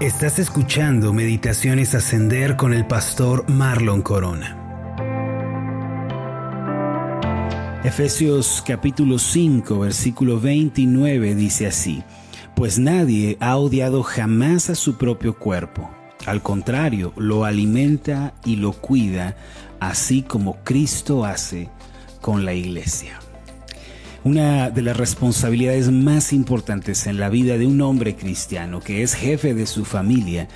Estás escuchando Meditaciones Ascender con el pastor Marlon Corona. Efesios capítulo 5 versículo 29 dice así, Pues nadie ha odiado jamás a su propio cuerpo, al contrario, lo alimenta y lo cuida, así como Cristo hace con la iglesia. Una de las responsabilidades más importantes en la vida de un hombre cristiano que es jefe de su familia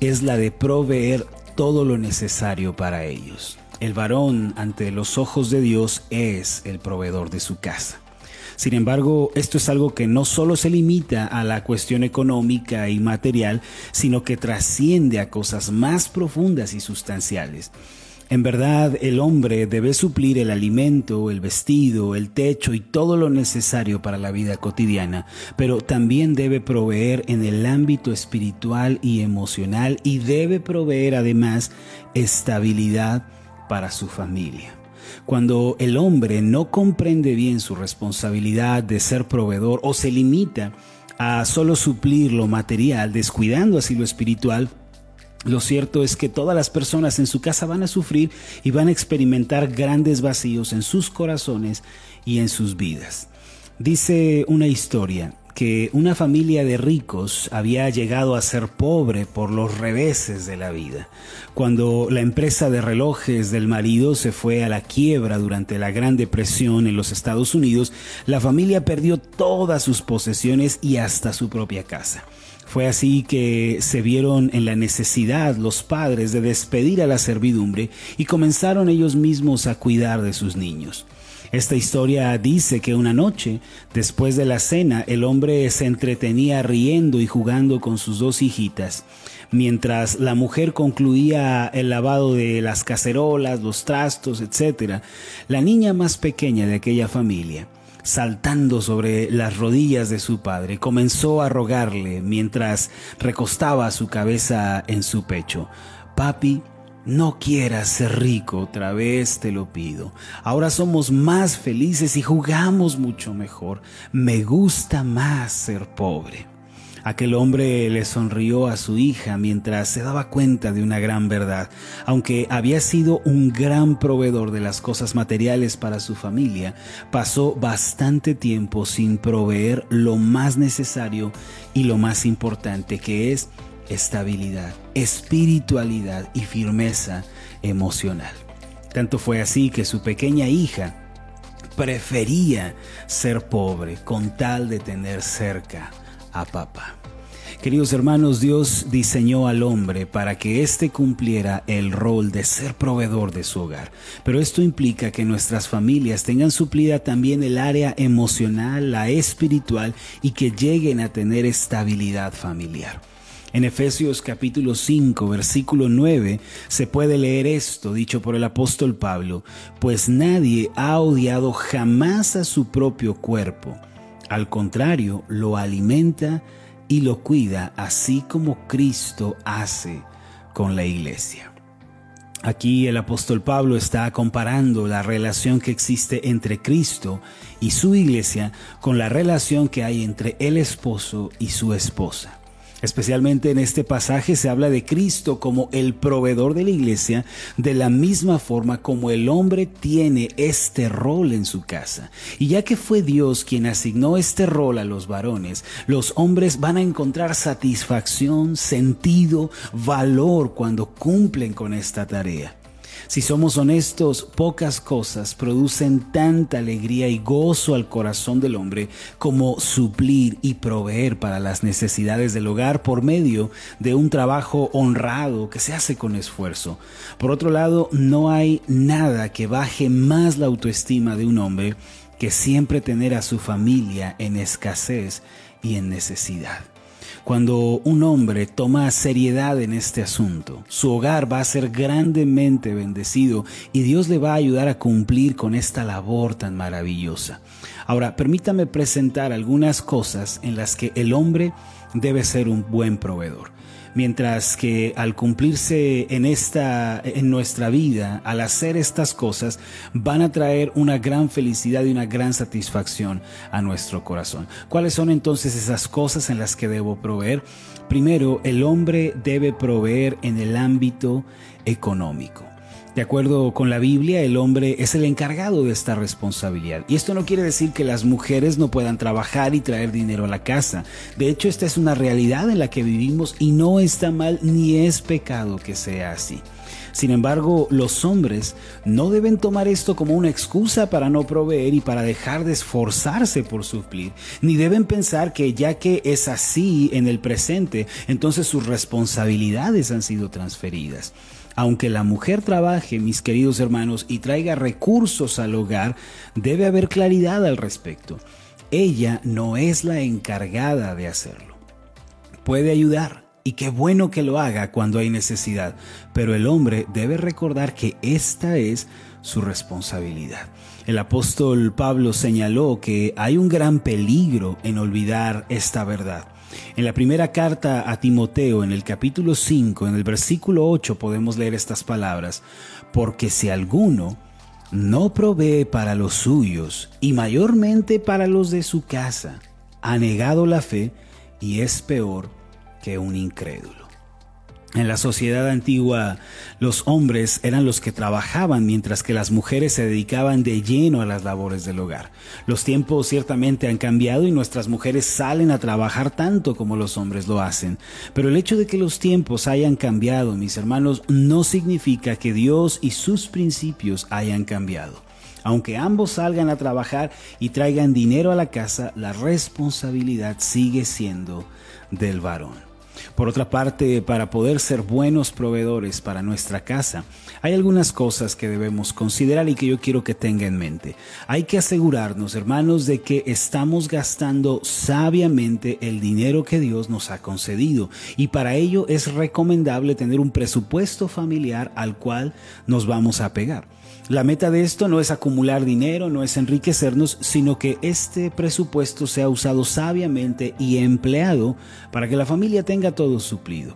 es la de proveer todo lo necesario para ellos. El varón ante los ojos de Dios es el proveedor de su casa. Sin embargo, esto es algo que no solo se limita a la cuestión económica y material, sino que trasciende a cosas más profundas y sustanciales. En verdad, el hombre debe suplir el alimento, el vestido, el techo y todo lo necesario para la vida cotidiana, pero también debe proveer en el ámbito espiritual y emocional y debe proveer además estabilidad para su familia. Cuando el hombre no comprende bien su responsabilidad de ser proveedor o se limita a solo suplir lo material, descuidando así lo espiritual, lo cierto es que todas las personas en su casa van a sufrir y van a experimentar grandes vacíos en sus corazones y en sus vidas. Dice una historia que una familia de ricos había llegado a ser pobre por los reveses de la vida. Cuando la empresa de relojes del marido se fue a la quiebra durante la Gran Depresión en los Estados Unidos, la familia perdió todas sus posesiones y hasta su propia casa. Fue así que se vieron en la necesidad los padres de despedir a la servidumbre y comenzaron ellos mismos a cuidar de sus niños. Esta historia dice que una noche, después de la cena, el hombre se entretenía riendo y jugando con sus dos hijitas, mientras la mujer concluía el lavado de las cacerolas, los trastos, etc. La niña más pequeña de aquella familia saltando sobre las rodillas de su padre, comenzó a rogarle mientras recostaba su cabeza en su pecho. Papi, no quieras ser rico otra vez, te lo pido. Ahora somos más felices y jugamos mucho mejor. Me gusta más ser pobre. Aquel hombre le sonrió a su hija mientras se daba cuenta de una gran verdad. Aunque había sido un gran proveedor de las cosas materiales para su familia, pasó bastante tiempo sin proveer lo más necesario y lo más importante que es estabilidad, espiritualidad y firmeza emocional. Tanto fue así que su pequeña hija prefería ser pobre con tal de tener cerca a papá. Queridos hermanos, Dios diseñó al hombre para que éste cumpliera el rol de ser proveedor de su hogar. Pero esto implica que nuestras familias tengan suplida también el área emocional, la espiritual y que lleguen a tener estabilidad familiar. En Efesios capítulo 5, versículo 9, se puede leer esto dicho por el apóstol Pablo, pues nadie ha odiado jamás a su propio cuerpo. Al contrario, lo alimenta y lo cuida así como Cristo hace con la iglesia. Aquí el apóstol Pablo está comparando la relación que existe entre Cristo y su iglesia con la relación que hay entre el esposo y su esposa. Especialmente en este pasaje se habla de Cristo como el proveedor de la iglesia, de la misma forma como el hombre tiene este rol en su casa. Y ya que fue Dios quien asignó este rol a los varones, los hombres van a encontrar satisfacción, sentido, valor cuando cumplen con esta tarea. Si somos honestos, pocas cosas producen tanta alegría y gozo al corazón del hombre como suplir y proveer para las necesidades del hogar por medio de un trabajo honrado que se hace con esfuerzo. Por otro lado, no hay nada que baje más la autoestima de un hombre que siempre tener a su familia en escasez y en necesidad. Cuando un hombre toma seriedad en este asunto, su hogar va a ser grandemente bendecido y Dios le va a ayudar a cumplir con esta labor tan maravillosa. Ahora, permítame presentar algunas cosas en las que el hombre debe ser un buen proveedor. Mientras que al cumplirse en esta en nuestra vida, al hacer estas cosas, van a traer una gran felicidad y una gran satisfacción a nuestro corazón. ¿Cuáles son entonces esas cosas en las que debo proveer? Primero, el hombre debe proveer en el ámbito económico. De acuerdo con la Biblia, el hombre es el encargado de esta responsabilidad. Y esto no quiere decir que las mujeres no puedan trabajar y traer dinero a la casa. De hecho, esta es una realidad en la que vivimos y no está mal ni es pecado que sea así. Sin embargo, los hombres no deben tomar esto como una excusa para no proveer y para dejar de esforzarse por suplir, ni deben pensar que ya que es así en el presente, entonces sus responsabilidades han sido transferidas. Aunque la mujer trabaje, mis queridos hermanos, y traiga recursos al hogar, debe haber claridad al respecto. Ella no es la encargada de hacerlo. Puede ayudar, y qué bueno que lo haga cuando hay necesidad, pero el hombre debe recordar que esta es su responsabilidad. El apóstol Pablo señaló que hay un gran peligro en olvidar esta verdad. En la primera carta a Timoteo, en el capítulo 5, en el versículo 8, podemos leer estas palabras, porque si alguno no provee para los suyos y mayormente para los de su casa, ha negado la fe y es peor que un incrédulo. En la sociedad antigua, los hombres eran los que trabajaban mientras que las mujeres se dedicaban de lleno a las labores del hogar. Los tiempos ciertamente han cambiado y nuestras mujeres salen a trabajar tanto como los hombres lo hacen. Pero el hecho de que los tiempos hayan cambiado, mis hermanos, no significa que Dios y sus principios hayan cambiado. Aunque ambos salgan a trabajar y traigan dinero a la casa, la responsabilidad sigue siendo del varón. Por otra parte, para poder ser buenos proveedores para nuestra casa, hay algunas cosas que debemos considerar y que yo quiero que tenga en mente. Hay que asegurarnos, hermanos, de que estamos gastando sabiamente el dinero que Dios nos ha concedido y para ello es recomendable tener un presupuesto familiar al cual nos vamos a pegar. La meta de esto no es acumular dinero, no es enriquecernos, sino que este presupuesto sea usado sabiamente y empleado para que la familia tenga todo suplido.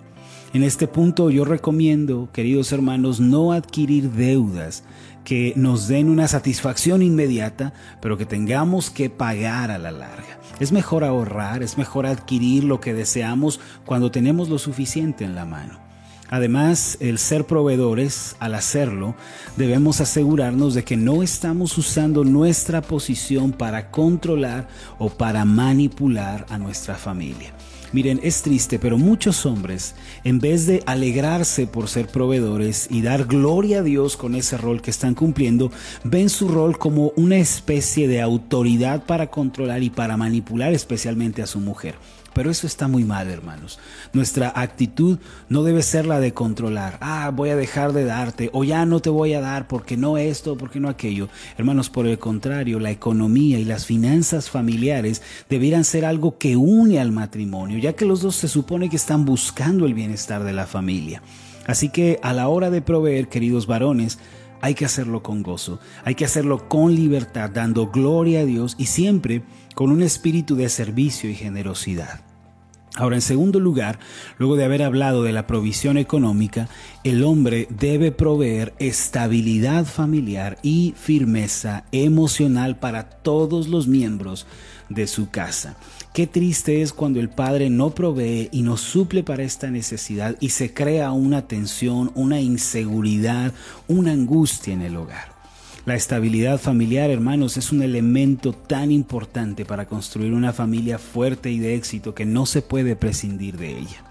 En este punto yo recomiendo, queridos hermanos, no adquirir deudas que nos den una satisfacción inmediata, pero que tengamos que pagar a la larga. Es mejor ahorrar, es mejor adquirir lo que deseamos cuando tenemos lo suficiente en la mano. Además, el ser proveedores, al hacerlo, debemos asegurarnos de que no estamos usando nuestra posición para controlar o para manipular a nuestra familia. Miren, es triste, pero muchos hombres, en vez de alegrarse por ser proveedores y dar gloria a Dios con ese rol que están cumpliendo, ven su rol como una especie de autoridad para controlar y para manipular especialmente a su mujer. Pero eso está muy mal, hermanos. Nuestra actitud no debe ser la de controlar. Ah, voy a dejar de darte o ya no te voy a dar porque no esto, porque no aquello. Hermanos, por el contrario, la economía y las finanzas familiares debieran ser algo que une al matrimonio, ya que los dos se supone que están buscando el bienestar de la familia. Así que a la hora de proveer, queridos varones, hay que hacerlo con gozo, hay que hacerlo con libertad, dando gloria a Dios y siempre con un espíritu de servicio y generosidad. Ahora, en segundo lugar, luego de haber hablado de la provisión económica, el hombre debe proveer estabilidad familiar y firmeza emocional para todos los miembros de su casa. Qué triste es cuando el padre no provee y no suple para esta necesidad y se crea una tensión, una inseguridad, una angustia en el hogar. La estabilidad familiar, hermanos, es un elemento tan importante para construir una familia fuerte y de éxito que no se puede prescindir de ella.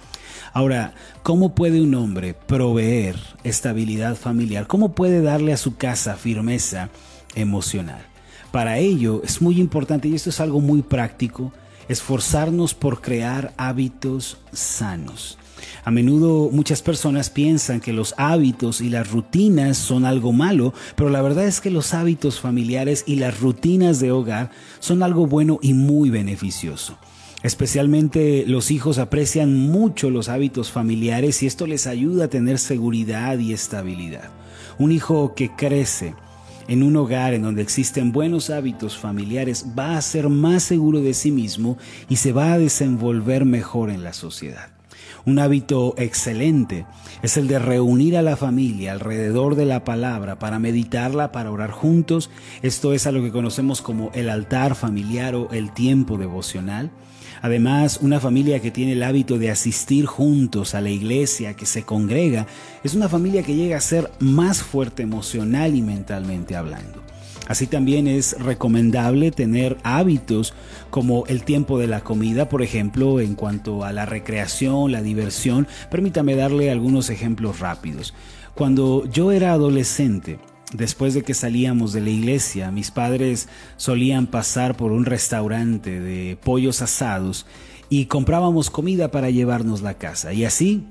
Ahora, ¿cómo puede un hombre proveer estabilidad familiar? ¿Cómo puede darle a su casa firmeza emocional? Para ello es muy importante, y esto es algo muy práctico, esforzarnos por crear hábitos sanos. A menudo muchas personas piensan que los hábitos y las rutinas son algo malo, pero la verdad es que los hábitos familiares y las rutinas de hogar son algo bueno y muy beneficioso. Especialmente los hijos aprecian mucho los hábitos familiares y esto les ayuda a tener seguridad y estabilidad. Un hijo que crece en un hogar en donde existen buenos hábitos familiares va a ser más seguro de sí mismo y se va a desenvolver mejor en la sociedad. Un hábito excelente es el de reunir a la familia alrededor de la palabra para meditarla, para orar juntos. Esto es a lo que conocemos como el altar familiar o el tiempo devocional. Además, una familia que tiene el hábito de asistir juntos a la iglesia, que se congrega, es una familia que llega a ser más fuerte emocional y mentalmente hablando. Así también es recomendable tener hábitos como el tiempo de la comida, por ejemplo, en cuanto a la recreación, la diversión. Permítame darle algunos ejemplos rápidos. Cuando yo era adolescente, Después de que salíamos de la iglesia, mis padres solían pasar por un restaurante de pollos asados y comprábamos comida para llevarnos la casa. Y así,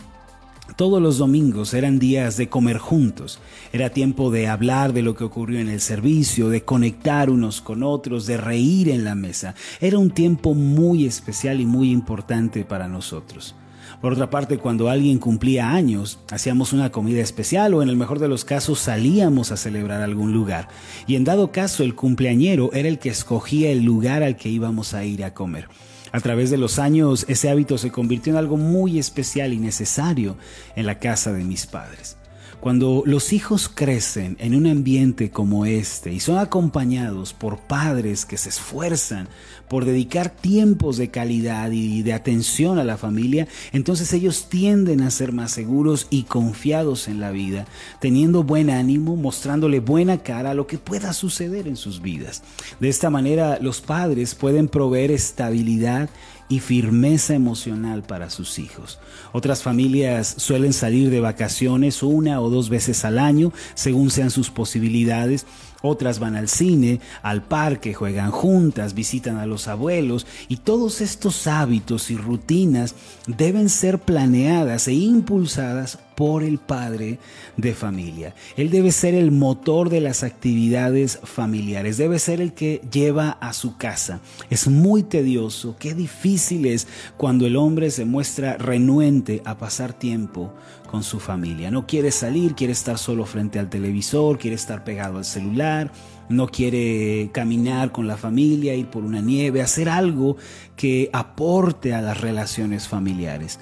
todos los domingos eran días de comer juntos. Era tiempo de hablar de lo que ocurrió en el servicio, de conectar unos con otros, de reír en la mesa. Era un tiempo muy especial y muy importante para nosotros. Por otra parte, cuando alguien cumplía años, hacíamos una comida especial o en el mejor de los casos salíamos a celebrar algún lugar. Y en dado caso, el cumpleañero era el que escogía el lugar al que íbamos a ir a comer. A través de los años, ese hábito se convirtió en algo muy especial y necesario en la casa de mis padres. Cuando los hijos crecen en un ambiente como este y son acompañados por padres que se esfuerzan por dedicar tiempos de calidad y de atención a la familia, entonces ellos tienden a ser más seguros y confiados en la vida, teniendo buen ánimo, mostrándole buena cara a lo que pueda suceder en sus vidas. De esta manera los padres pueden proveer estabilidad y firmeza emocional para sus hijos. Otras familias suelen salir de vacaciones una o dos veces al año, según sean sus posibilidades, otras van al cine, al parque, juegan juntas, visitan a los abuelos y todos estos hábitos y rutinas deben ser planeadas e impulsadas por el padre de familia. Él debe ser el motor de las actividades familiares, debe ser el que lleva a su casa. Es muy tedioso, qué difícil es cuando el hombre se muestra renuente a pasar tiempo con su familia. No quiere salir, quiere estar solo frente al televisor, quiere estar pegado al celular, no quiere caminar con la familia, ir por una nieve, hacer algo que aporte a las relaciones familiares.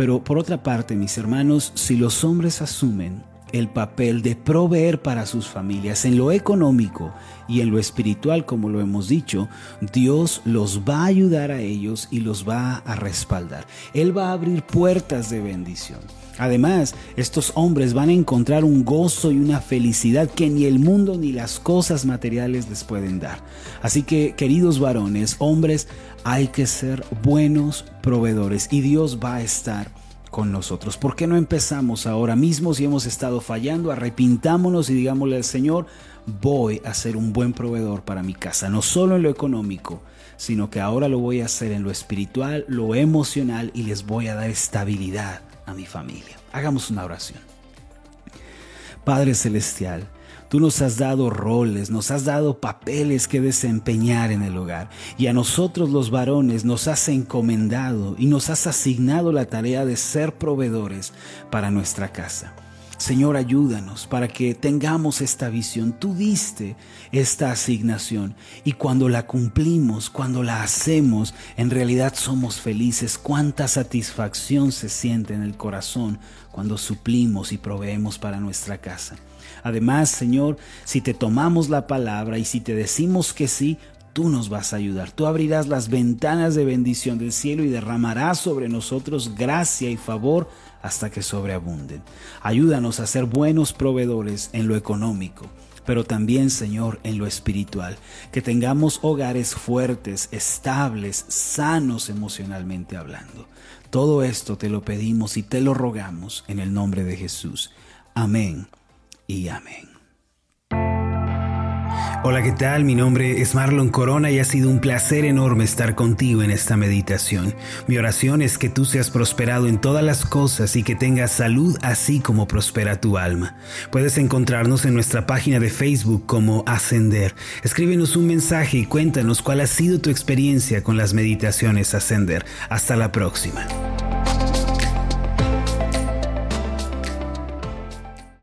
Pero por otra parte, mis hermanos, si los hombres asumen el papel de proveer para sus familias en lo económico y en lo espiritual, como lo hemos dicho, Dios los va a ayudar a ellos y los va a respaldar. Él va a abrir puertas de bendición. Además, estos hombres van a encontrar un gozo y una felicidad que ni el mundo ni las cosas materiales les pueden dar. Así que, queridos varones, hombres, hay que ser buenos proveedores y Dios va a estar con nosotros. ¿Por qué no empezamos ahora mismo si hemos estado fallando? Arrepintámonos y digámosle al Señor, voy a ser un buen proveedor para mi casa, no solo en lo económico, sino que ahora lo voy a hacer en lo espiritual, lo emocional y les voy a dar estabilidad a mi familia. Hagamos una oración. Padre Celestial, Tú nos has dado roles, nos has dado papeles que desempeñar en el hogar y a nosotros los varones nos has encomendado y nos has asignado la tarea de ser proveedores para nuestra casa. Señor, ayúdanos para que tengamos esta visión. Tú diste esta asignación y cuando la cumplimos, cuando la hacemos, en realidad somos felices. Cuánta satisfacción se siente en el corazón cuando suplimos y proveemos para nuestra casa. Además, Señor, si te tomamos la palabra y si te decimos que sí, tú nos vas a ayudar. Tú abrirás las ventanas de bendición del cielo y derramarás sobre nosotros gracia y favor hasta que sobreabunden. Ayúdanos a ser buenos proveedores en lo económico, pero también, Señor, en lo espiritual. Que tengamos hogares fuertes, estables, sanos emocionalmente hablando. Todo esto te lo pedimos y te lo rogamos en el nombre de Jesús. Amén y amén. Hola, ¿qué tal? Mi nombre es Marlon Corona y ha sido un placer enorme estar contigo en esta meditación. Mi oración es que tú seas prosperado en todas las cosas y que tengas salud así como prospera tu alma. Puedes encontrarnos en nuestra página de Facebook como Ascender. Escríbenos un mensaje y cuéntanos cuál ha sido tu experiencia con las meditaciones Ascender. Hasta la próxima.